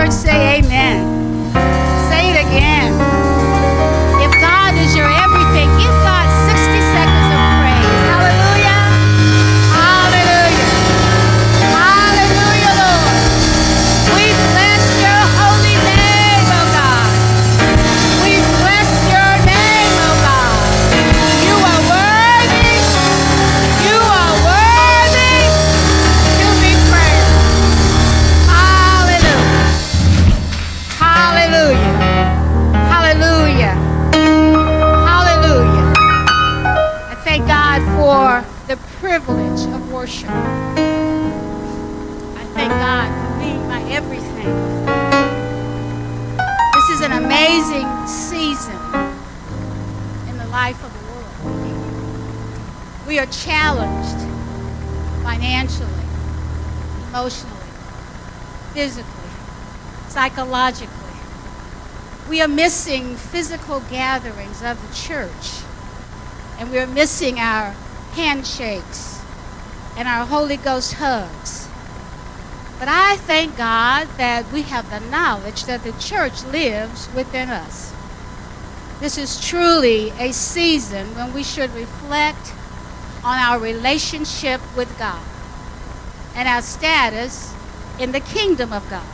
Church say amen. We are challenged financially, emotionally, physically, psychologically. We are missing physical gatherings of the church, and we are missing our handshakes and our Holy Ghost hugs. But I thank God that we have the knowledge that the church lives within us. This is truly a season when we should reflect on our relationship with God and our status in the kingdom of God.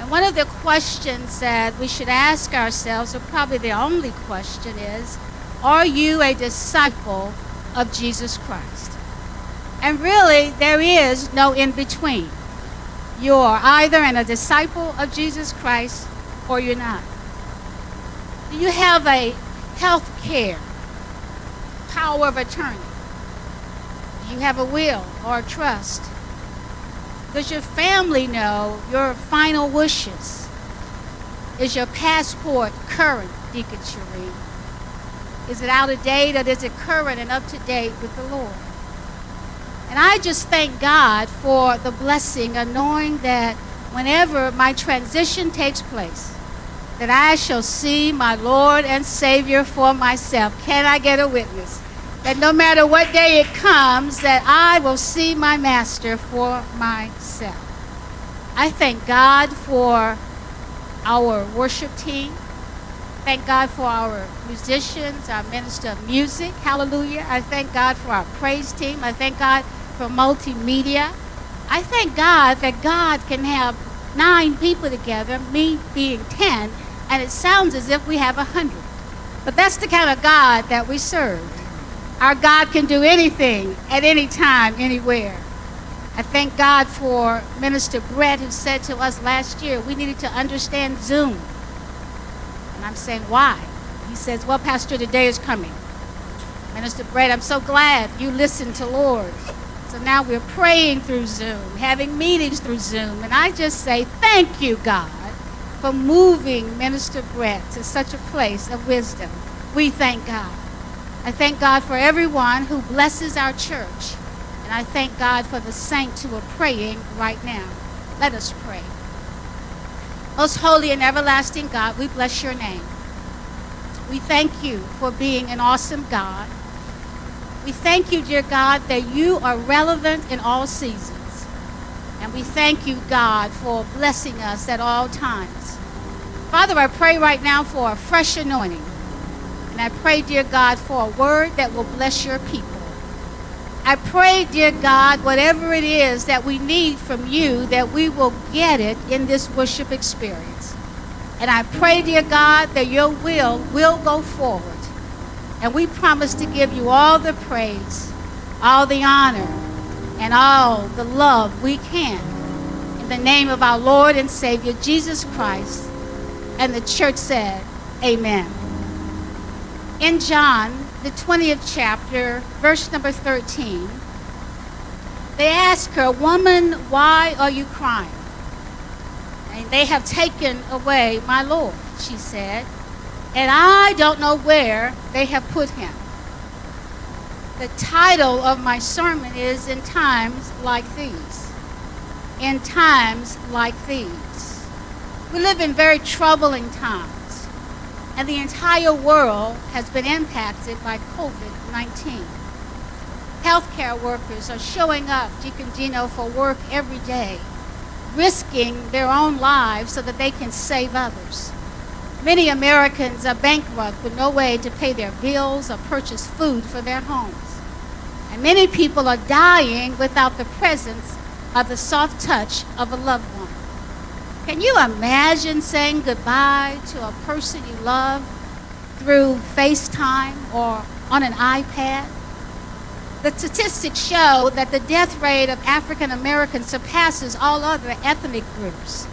And one of the questions that we should ask ourselves, or probably the only question, is Are you a disciple of Jesus Christ? And really, there is no in between. You're either an, a disciple of Jesus Christ or you're not. Do you have a health care power of attorney? Do you have a will or a trust? Does your family know your final wishes? Is your passport current, Deacon Sheree? Is it out of date or is it current and up to date with the Lord? And I just thank God for the blessing of knowing that whenever my transition takes place, that I shall see my Lord and Savior for myself. Can I get a witness? That no matter what day it comes, that I will see my Master for myself. I thank God for our worship team. Thank God for our musicians, our minister of music. Hallelujah. I thank God for our praise team. I thank God for multimedia. I thank God that God can have nine people together, me being ten, and it sounds as if we have a hundred. But that's the kind of God that we serve. Our God can do anything at any time, anywhere. I thank God for Minister Brett, who said to us last year we needed to understand Zoom. And I'm saying, why? He says, well, Pastor, the day is coming. Minister Brett, I'm so glad you listened to Lord. So now we're praying through Zoom, having meetings through Zoom. And I just say, thank you, God, for moving Minister Brett to such a place of wisdom. We thank God. I thank God for everyone who blesses our church. And I thank God for the saints who are praying right now. Let us pray. Most holy and everlasting God, we bless your name. We thank you for being an awesome God. We thank you, dear God, that you are relevant in all seasons. And we thank you, God, for blessing us at all times. Father, I pray right now for a fresh anointing. And I pray, dear God, for a word that will bless your people. I pray, dear God, whatever it is that we need from you, that we will get it in this worship experience. And I pray, dear God, that your will will go forward. And we promise to give you all the praise, all the honor, and all the love we can. In the name of our Lord and Savior, Jesus Christ. And the church said, Amen. In John, the 20th chapter, verse number 13, they ask her, Woman, why are you crying? And they have taken away my Lord, she said, and I don't know where they have put him. The title of my sermon is In Times Like These. In Times Like These. We live in very troubling times, and the entire world has been impacted by COVID 19 healthcare workers are showing up, Deacon Dino, for work every day, risking their own lives so that they can save others. Many Americans are bankrupt with no way to pay their bills or purchase food for their homes. And many people are dying without the presence of the soft touch of a loved one. Can you imagine saying goodbye to a person you love through FaceTime or on an iPad? The statistics show that the death rate of African Americans surpasses all other ethnic groups.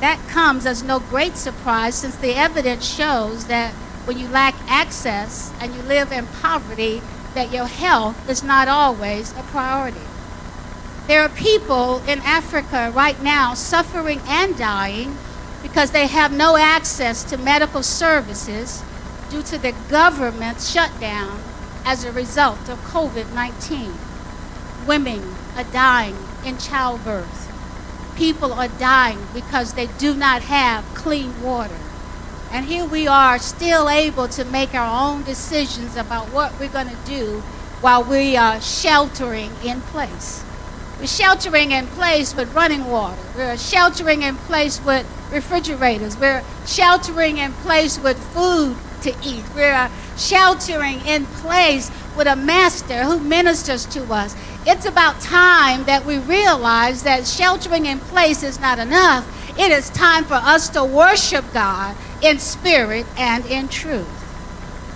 That comes as no great surprise since the evidence shows that when you lack access and you live in poverty, that your health is not always a priority. There are people in Africa right now suffering and dying because they have no access to medical services due to the government shutdown as a result of COVID 19. Women are dying in childbirth. People are dying because they do not have clean water. And here we are still able to make our own decisions about what we're going to do while we are sheltering in place. We're sheltering in place with running water. We're sheltering in place with refrigerators. We're sheltering in place with food to eat. We're sheltering in place with a master who ministers to us. It's about time that we realize that sheltering in place is not enough. It is time for us to worship God in spirit and in truth.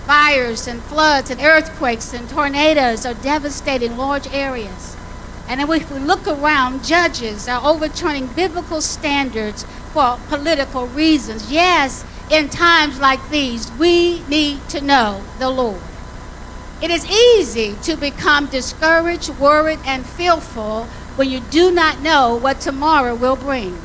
Fires and floods and earthquakes and tornadoes are devastating large areas. And if we look around, judges are overturning biblical standards for political reasons. Yes, in times like these, we need to know the Lord. It is easy to become discouraged, worried, and fearful when you do not know what tomorrow will bring.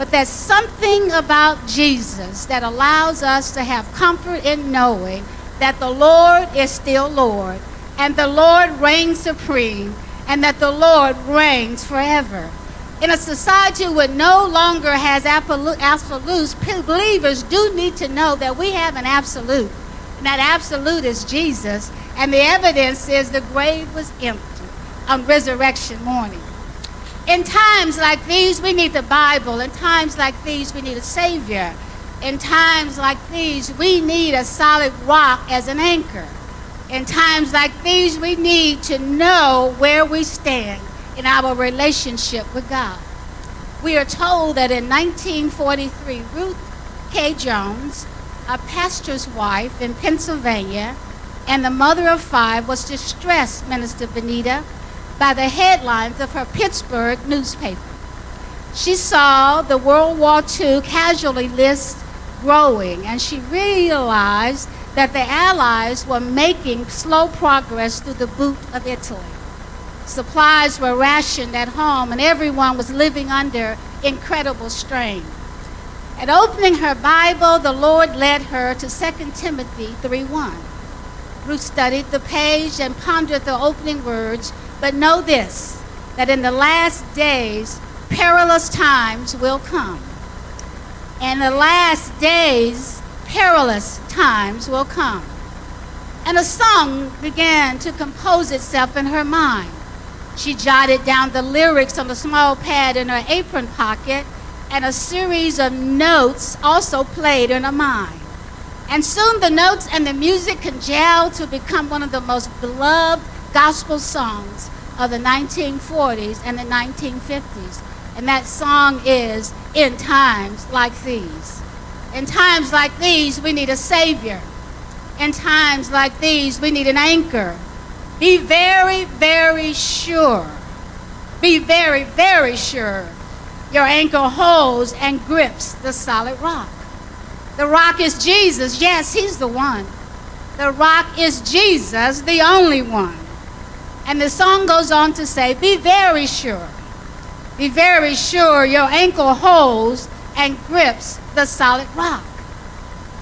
But there's something about Jesus that allows us to have comfort in knowing that the Lord is still Lord, and the Lord reigns supreme, and that the Lord reigns forever. In a society where no longer has absolutes, believers do need to know that we have an absolute. And that absolute is Jesus. And the evidence is the grave was empty on resurrection morning. In times like these, we need the Bible. In times like these, we need a Savior. In times like these, we need a solid rock as an anchor. In times like these, we need to know where we stand in our relationship with God. We are told that in 1943, Ruth K. Jones, a pastor's wife in Pennsylvania and the mother of five, was distressed, Minister Benita, by the headlines of her Pittsburgh newspaper. She saw the World War II casualty list growing, and she realized that the Allies were making slow progress through the boot of Italy. Supplies were rationed at home, and everyone was living under incredible strain. At opening her Bible, the Lord led her to 2 Timothy 3:1. Ruth studied the page and pondered the opening words, but know this, that in the last days perilous times will come. In the last days perilous times will come. And a song began to compose itself in her mind. She jotted down the lyrics on a small pad in her apron pocket, and a series of notes also played in her mind. And soon the notes and the music congealed to become one of the most beloved gospel songs of the 1940s and the 1950s. And that song is In Times Like These. In times like these, we need a Savior. In times like these, we need an anchor. Be very, very sure. Be very, very sure your anchor holds and grips the solid rock. The rock is Jesus. Yes, He's the one. The rock is Jesus, the only one. And the song goes on to say, Be very sure. Be very sure your ankle holds and grips the solid rock.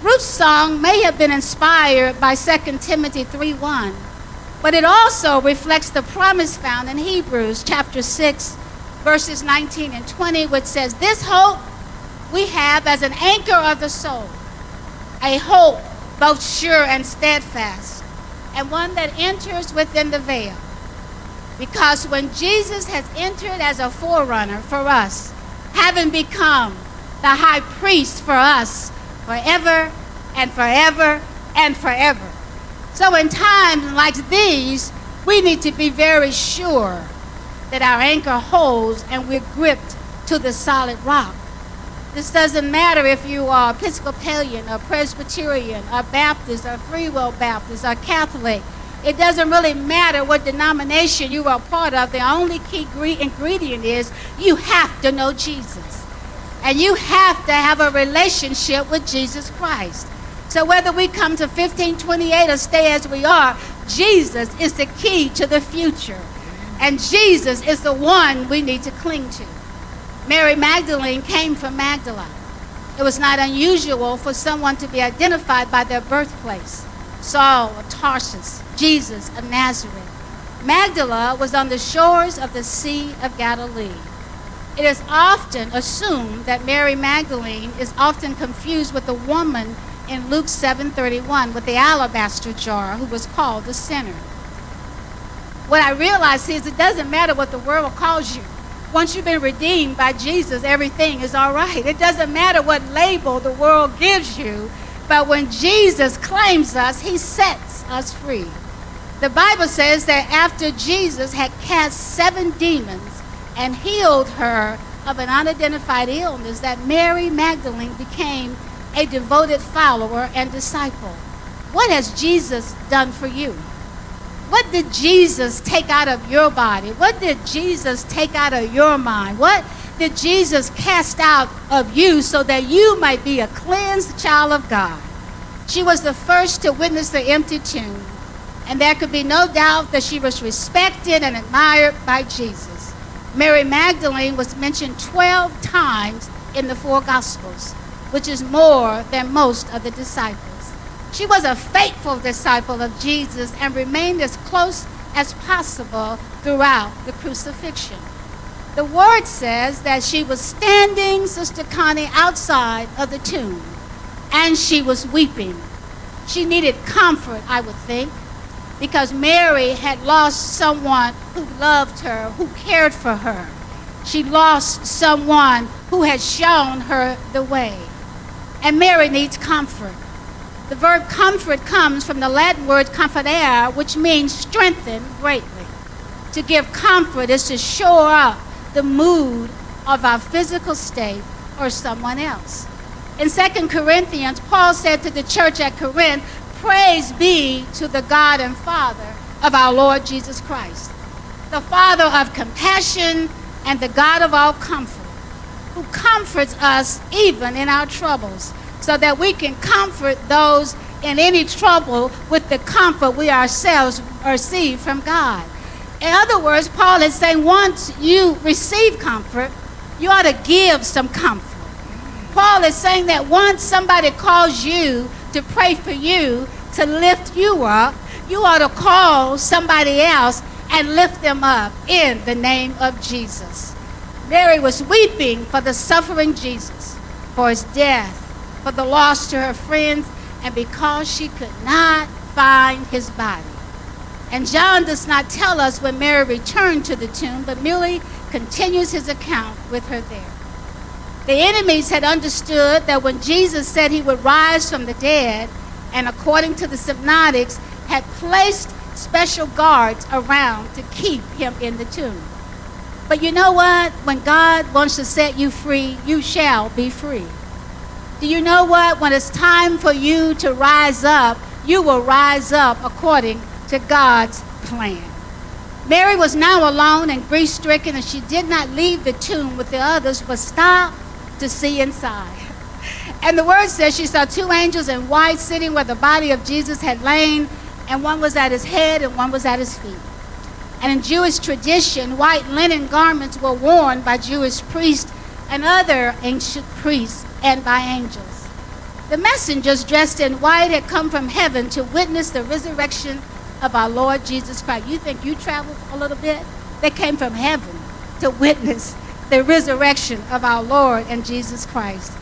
Ruth's song may have been inspired by 2 Timothy 3:1, but it also reflects the promise found in Hebrews chapter 6 verses 19 and 20 which says this hope we have as an anchor of the soul, a hope both sure and steadfast, and one that enters within the veil. Because when Jesus has entered as a forerunner for us, having become the high priest for us forever and forever and forever. So, in times like these, we need to be very sure that our anchor holds and we're gripped to the solid rock. This doesn't matter if you are Episcopalian or Presbyterian or Baptist or Free Will Baptist or Catholic. It doesn't really matter what denomination you are part of. The only key ingredient is you have to know Jesus. And you have to have a relationship with Jesus Christ. So whether we come to 1528 or stay as we are, Jesus is the key to the future. And Jesus is the one we need to cling to. Mary Magdalene came from Magdala. It was not unusual for someone to be identified by their birthplace Saul of Tarsus, Jesus of Nazareth. Magdala was on the shores of the Sea of Galilee. It is often assumed that Mary Magdalene is often confused with the woman in Luke 7:31 with the alabaster jar who was called the sinner. What I realize is it doesn't matter what the world calls you. Once you've been redeemed by Jesus, everything is all right. It doesn't matter what label the world gives you, but when Jesus claims us, he sets us free. The Bible says that after Jesus had cast seven demons, and healed her of an unidentified illness, that Mary Magdalene became a devoted follower and disciple. What has Jesus done for you? What did Jesus take out of your body? What did Jesus take out of your mind? What did Jesus cast out of you so that you might be a cleansed child of God? She was the first to witness the empty tomb, and there could be no doubt that she was respected and admired by Jesus. Mary Magdalene was mentioned 12 times in the four Gospels, which is more than most of the disciples. She was a faithful disciple of Jesus and remained as close as possible throughout the crucifixion. The word says that she was standing, Sister Connie, outside of the tomb, and she was weeping. She needed comfort, I would think because Mary had lost someone who loved her, who cared for her. She lost someone who had shown her the way. And Mary needs comfort. The verb comfort comes from the Latin word comfortere, which means strengthen greatly. To give comfort is to shore up the mood of our physical state or someone else. In 2 Corinthians, Paul said to the church at Corinth, Praise be to the God and Father of our Lord Jesus Christ, the Father of compassion and the God of all comfort, who comforts us even in our troubles, so that we can comfort those in any trouble with the comfort we ourselves receive from God. In other words, Paul is saying once you receive comfort, you ought to give some comfort. Paul is saying that once somebody calls you to pray for you, to lift you up, you ought to call somebody else and lift them up in the name of Jesus. Mary was weeping for the suffering Jesus, for his death, for the loss to her friends, and because she could not find his body. And John does not tell us when Mary returned to the tomb, but merely continues his account with her there. The enemies had understood that when Jesus said he would rise from the dead, and according to the synoptics, had placed special guards around to keep him in the tomb. But you know what? When God wants to set you free, you shall be free. Do you know what? When it's time for you to rise up, you will rise up according to God's plan. Mary was now alone and grief stricken, and she did not leave the tomb with the others, but stopped to see inside. And the word says she saw two angels in white sitting where the body of Jesus had lain, and one was at his head and one was at his feet. And in Jewish tradition, white linen garments were worn by Jewish priests and other ancient priests and by angels. The messengers dressed in white had come from heaven to witness the resurrection of our Lord Jesus Christ. You think you traveled a little bit? They came from heaven to witness the resurrection of our Lord and Jesus Christ.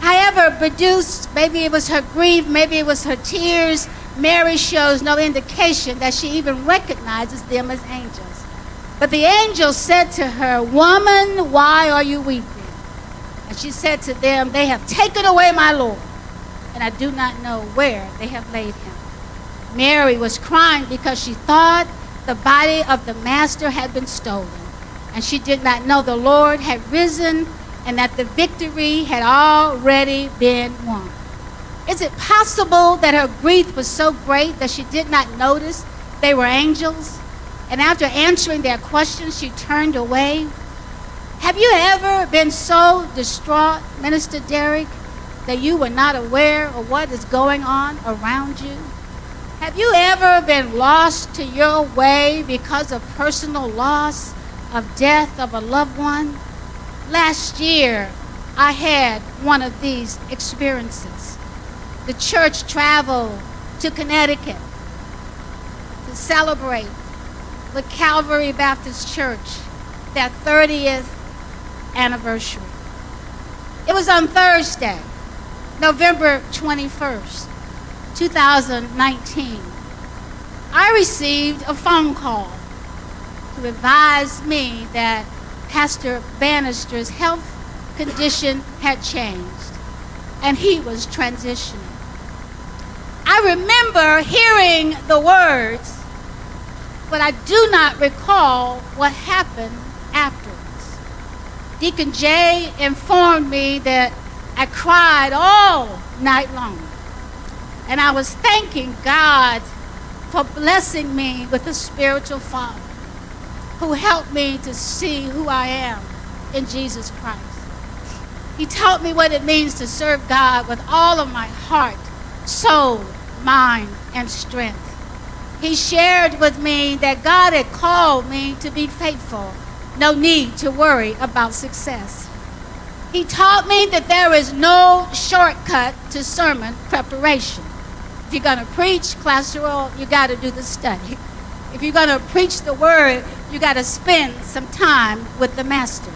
However, produced, maybe it was her grief, maybe it was her tears, Mary shows no indication that she even recognizes them as angels. But the angel said to her, Woman, why are you weeping? And she said to them, They have taken away my Lord, and I do not know where they have laid him. Mary was crying because she thought the body of the Master had been stolen, and she did not know the Lord had risen and that the victory had already been won. Is it possible that her grief was so great that she did not notice they were angels? And after answering their questions, she turned away. Have you ever been so distraught, Minister Derek, that you were not aware of what is going on around you? Have you ever been lost to your way because of personal loss, of death of a loved one? Last year, I had one of these experiences. The church traveled to Connecticut to celebrate the Calvary Baptist Church, their 30th anniversary. It was on Thursday, November 21st, 2019. I received a phone call to advise me that Pastor Bannister's health condition had changed and he was transitioning. I remember hearing the words, but I do not recall what happened afterwards. Deacon Jay informed me that I cried all night long. And I was thanking God for blessing me with a spiritual father who helped me to see who I am in Jesus Christ. He taught me what it means to serve God with all of my heart, soul, mind, and strength. He shared with me that God had called me to be faithful, no need to worry about success. He taught me that there is no shortcut to sermon preparation. If you're going to preach, classical, you got to do the study. If you're going to preach the word, you got to spend some time with the master.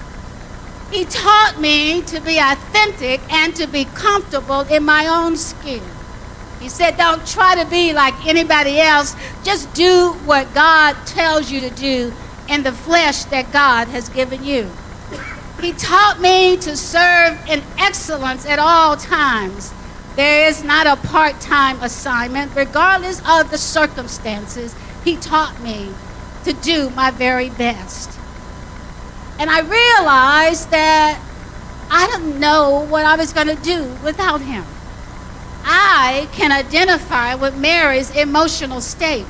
He taught me to be authentic and to be comfortable in my own skin. He said, Don't try to be like anybody else. Just do what God tells you to do in the flesh that God has given you. He taught me to serve in excellence at all times. There is not a part time assignment, regardless of the circumstances. He taught me to do my very best. And I realized that I didn't know what I was going to do without him. I can identify with Mary's emotional state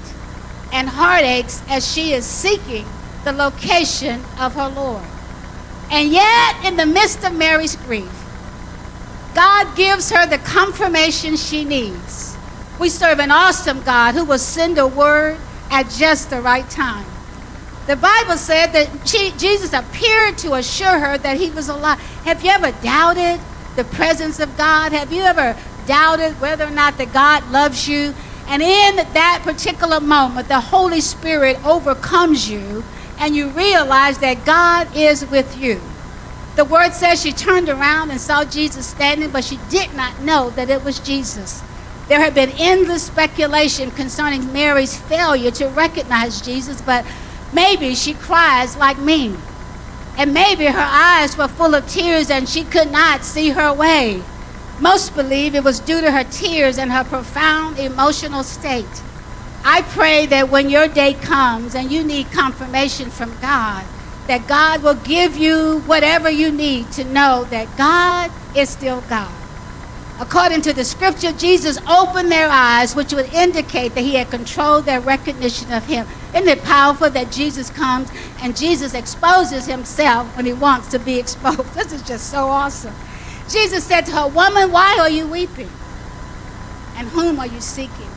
and heartaches as she is seeking the location of her Lord. And yet, in the midst of Mary's grief, God gives her the confirmation she needs. We serve an awesome God who will send a word at just the right time. The Bible said that Jesus appeared to assure her that he was alive. Have you ever doubted the presence of God? Have you ever doubted whether or not that God loves you? And in that particular moment, the Holy Spirit overcomes you and you realize that God is with you. The word says she turned around and saw Jesus standing, but she did not know that it was Jesus. There had been endless speculation concerning Mary's failure to recognize Jesus, but maybe she cries like me. And maybe her eyes were full of tears and she could not see her way. Most believe it was due to her tears and her profound emotional state. I pray that when your day comes and you need confirmation from God, that God will give you whatever you need to know that God is still God. According to the scripture, Jesus opened their eyes, which would indicate that he had controlled their recognition of him. Isn't it powerful that Jesus comes and Jesus exposes himself when he wants to be exposed? This is just so awesome. Jesus said to her, Woman, why are you weeping? And whom are you seeking?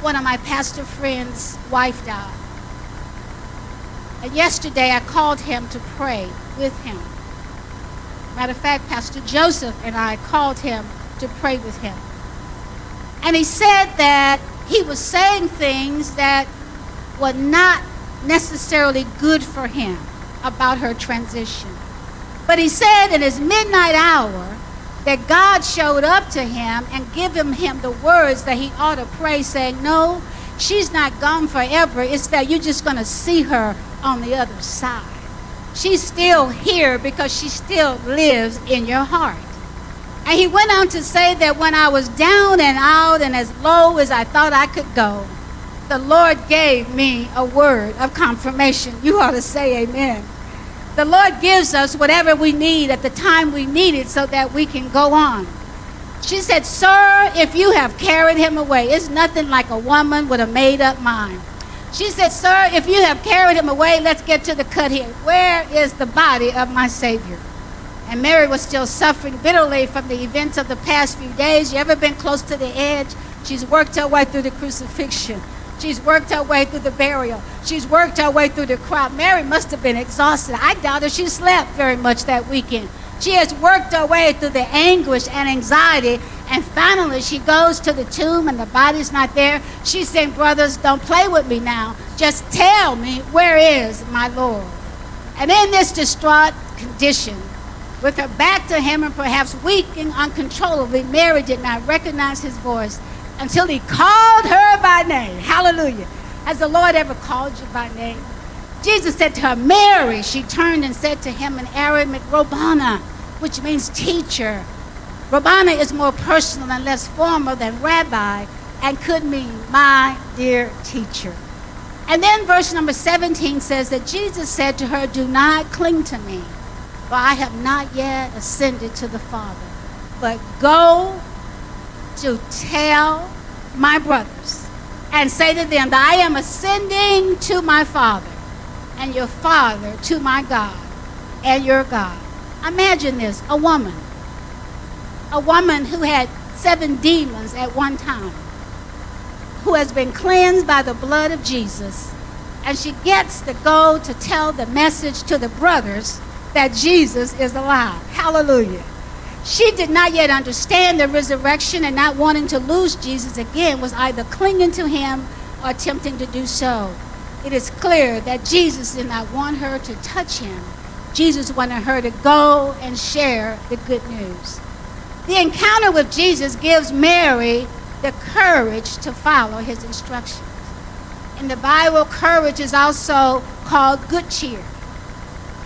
One of my pastor friends' wife died. And yesterday I called him to pray with him. Matter of fact, Pastor Joseph and I called him to pray with him. And he said that he was saying things that were not necessarily good for him about her transition. But he said in his midnight hour that God showed up to him and given him the words that he ought to pray, saying, No, she's not gone forever. It's that you're just going to see her on the other side. She's still here because she still lives in your heart. And he went on to say that when I was down and out and as low as I thought I could go, the Lord gave me a word of confirmation. You ought to say amen. The Lord gives us whatever we need at the time we need it so that we can go on. She said, Sir, if you have carried him away, it's nothing like a woman with a made up mind. She said, Sir, if you have carried him away, let's get to the cut here. Where is the body of my Savior? And Mary was still suffering bitterly from the events of the past few days. You ever been close to the edge? She's worked her way through the crucifixion. She's worked her way through the burial. She's worked her way through the crowd. Mary must have been exhausted. I doubt if she slept very much that weekend. She has worked her way through the anguish and anxiety, and finally she goes to the tomb and the body's not there. She's saying, Brothers, don't play with me now. Just tell me, where is my Lord? And in this distraught condition, with her back to him and perhaps weeping uncontrollably, Mary did not recognize his voice until he called her by name. Hallelujah. Has the Lord ever called you by name? Jesus said to her, Mary. She turned and said to him in Aramaic, Rabboni, which means teacher. Rabboni is more personal and less formal than rabbi and could mean my dear teacher. And then verse number 17 says that Jesus said to her, Do not cling to me, for I have not yet ascended to the Father, but go to tell my brothers and say to them that I am ascending to my Father and your Father, to my God and your God. Imagine this a woman, a woman who had seven demons at one time, who has been cleansed by the blood of Jesus, and she gets to go to tell the message to the brothers that Jesus is alive. Hallelujah. She did not yet understand the resurrection and not wanting to lose Jesus again was either clinging to him or attempting to do so. It is clear that Jesus did not want her to touch him. Jesus wanted her to go and share the good news. The encounter with Jesus gives Mary the courage to follow his instructions. In the Bible, courage is also called good cheer.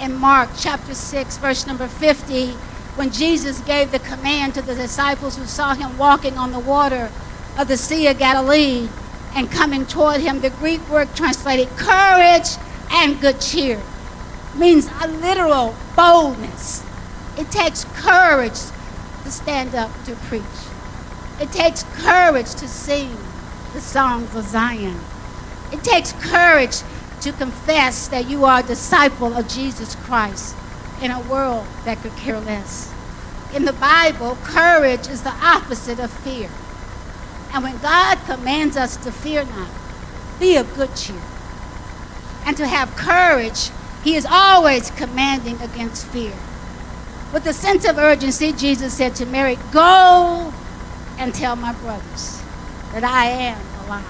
In Mark chapter 6, verse number 50, when Jesus gave the command to the disciples who saw him walking on the water of the Sea of Galilee and coming toward him, the Greek word translated courage and good cheer means a literal boldness. It takes courage to stand up to preach. It takes courage to sing the songs of Zion. It takes courage to confess that you are a disciple of Jesus Christ in a world that could care less. In the Bible, courage is the opposite of fear. And when God commands us to fear not, be of good cheer. And to have courage, He is always commanding against fear. With a sense of urgency, Jesus said to Mary, Go and tell my brothers that I am alive.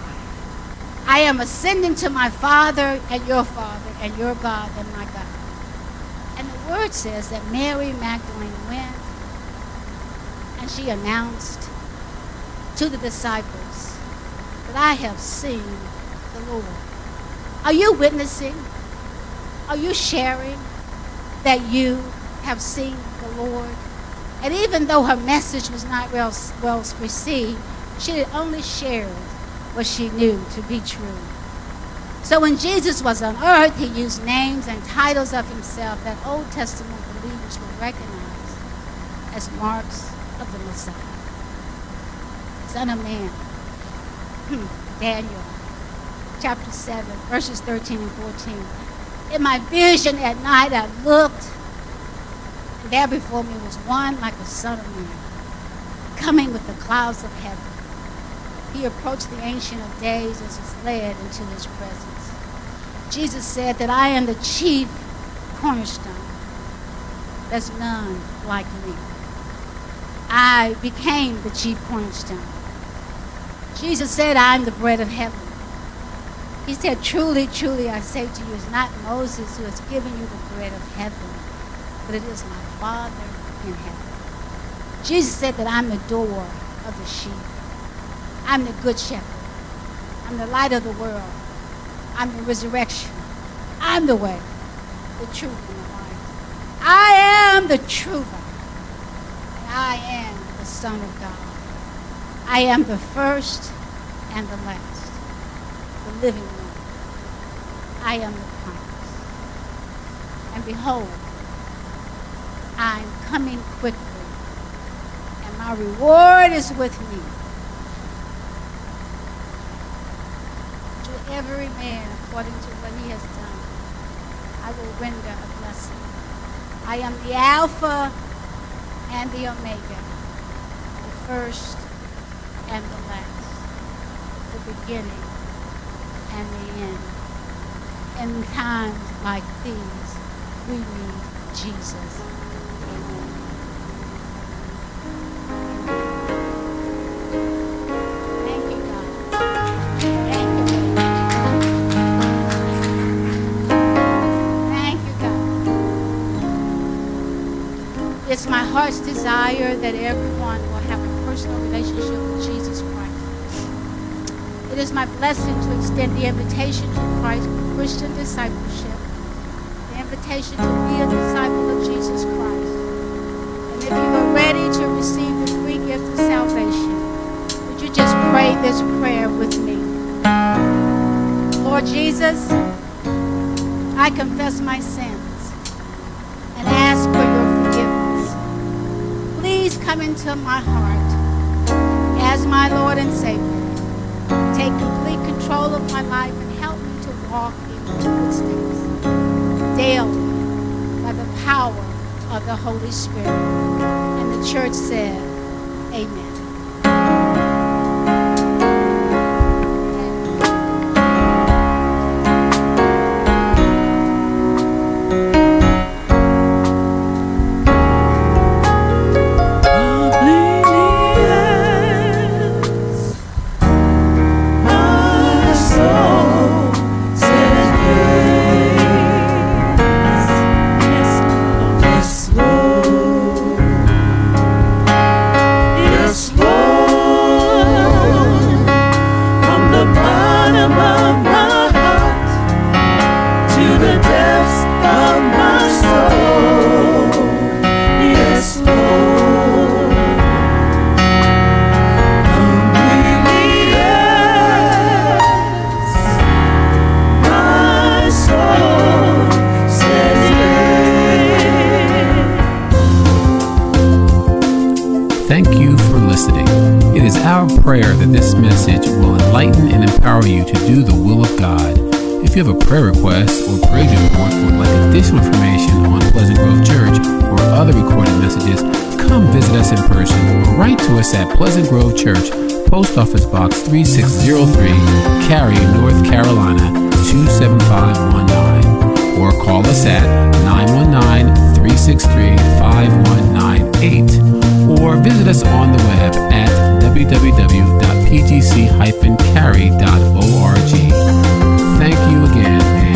I am ascending to my Father and your Father and your God and my God. And the word says that Mary Magdalene went and she announced to the disciples that I have seen the Lord. Are you witnessing? Are you sharing that you have seen the Lord? And even though her message was not well, well received, she had only shared what she knew to be true. So when Jesus was on earth, he used names and titles of himself that Old Testament believers would recognize as marks of the Messiah. Son of man. Hmm. Daniel chapter 7, verses 13 and 14. In my vision at night, I looked, and there before me was one like a son of man, coming with the clouds of heaven. He approached the Ancient of Days as was led into his presence. Jesus said that I am the chief cornerstone. There's none like me. I became the chief cornerstone. Jesus said, I'm the bread of heaven. He said, Truly, truly, I say to you, it's not Moses who has given you the bread of heaven, but it is my Father in heaven. Jesus said that I'm the door of the sheep. I'm the good shepherd. I'm the light of the world. I'm the resurrection. I'm the way, the truth, and the life. I am the true vine. And I am the Son of God. I am the first and the last, the living one. I am the promise. And behold, I'm coming quickly, and my reward is with me. To every man according to what he has done, I will render a blessing. I am the Alpha and the Omega, the first and the last, the beginning and the end. In times like these, we need Jesus. Amen. Thank you, God. Thank you, Lord. Thank you, God. It's my heart's desire that everyone will have a personal relationship with Jesus is my blessing to extend the invitation to Christ Christian discipleship, the invitation to be a disciple of Jesus Christ. And if you are ready to receive the free gift of salvation, would you just pray this prayer with me? Lord Jesus, I confess my sins and ask for your forgiveness. Please come into my heart as my Lord and Savior. Take complete control of my life and help me to walk in your footsteps daily by the power of the Holy Spirit. And the church said, Amen. Prayer request or praise report or would like additional information on Pleasant Grove Church or other recorded messages, come visit us in person or write to us at Pleasant Grove Church, Post Office Box 3603, Cary, North Carolina 27519 or call us at 919-363-5198 or visit us on the web at www.pgc-cary.org. Thank you again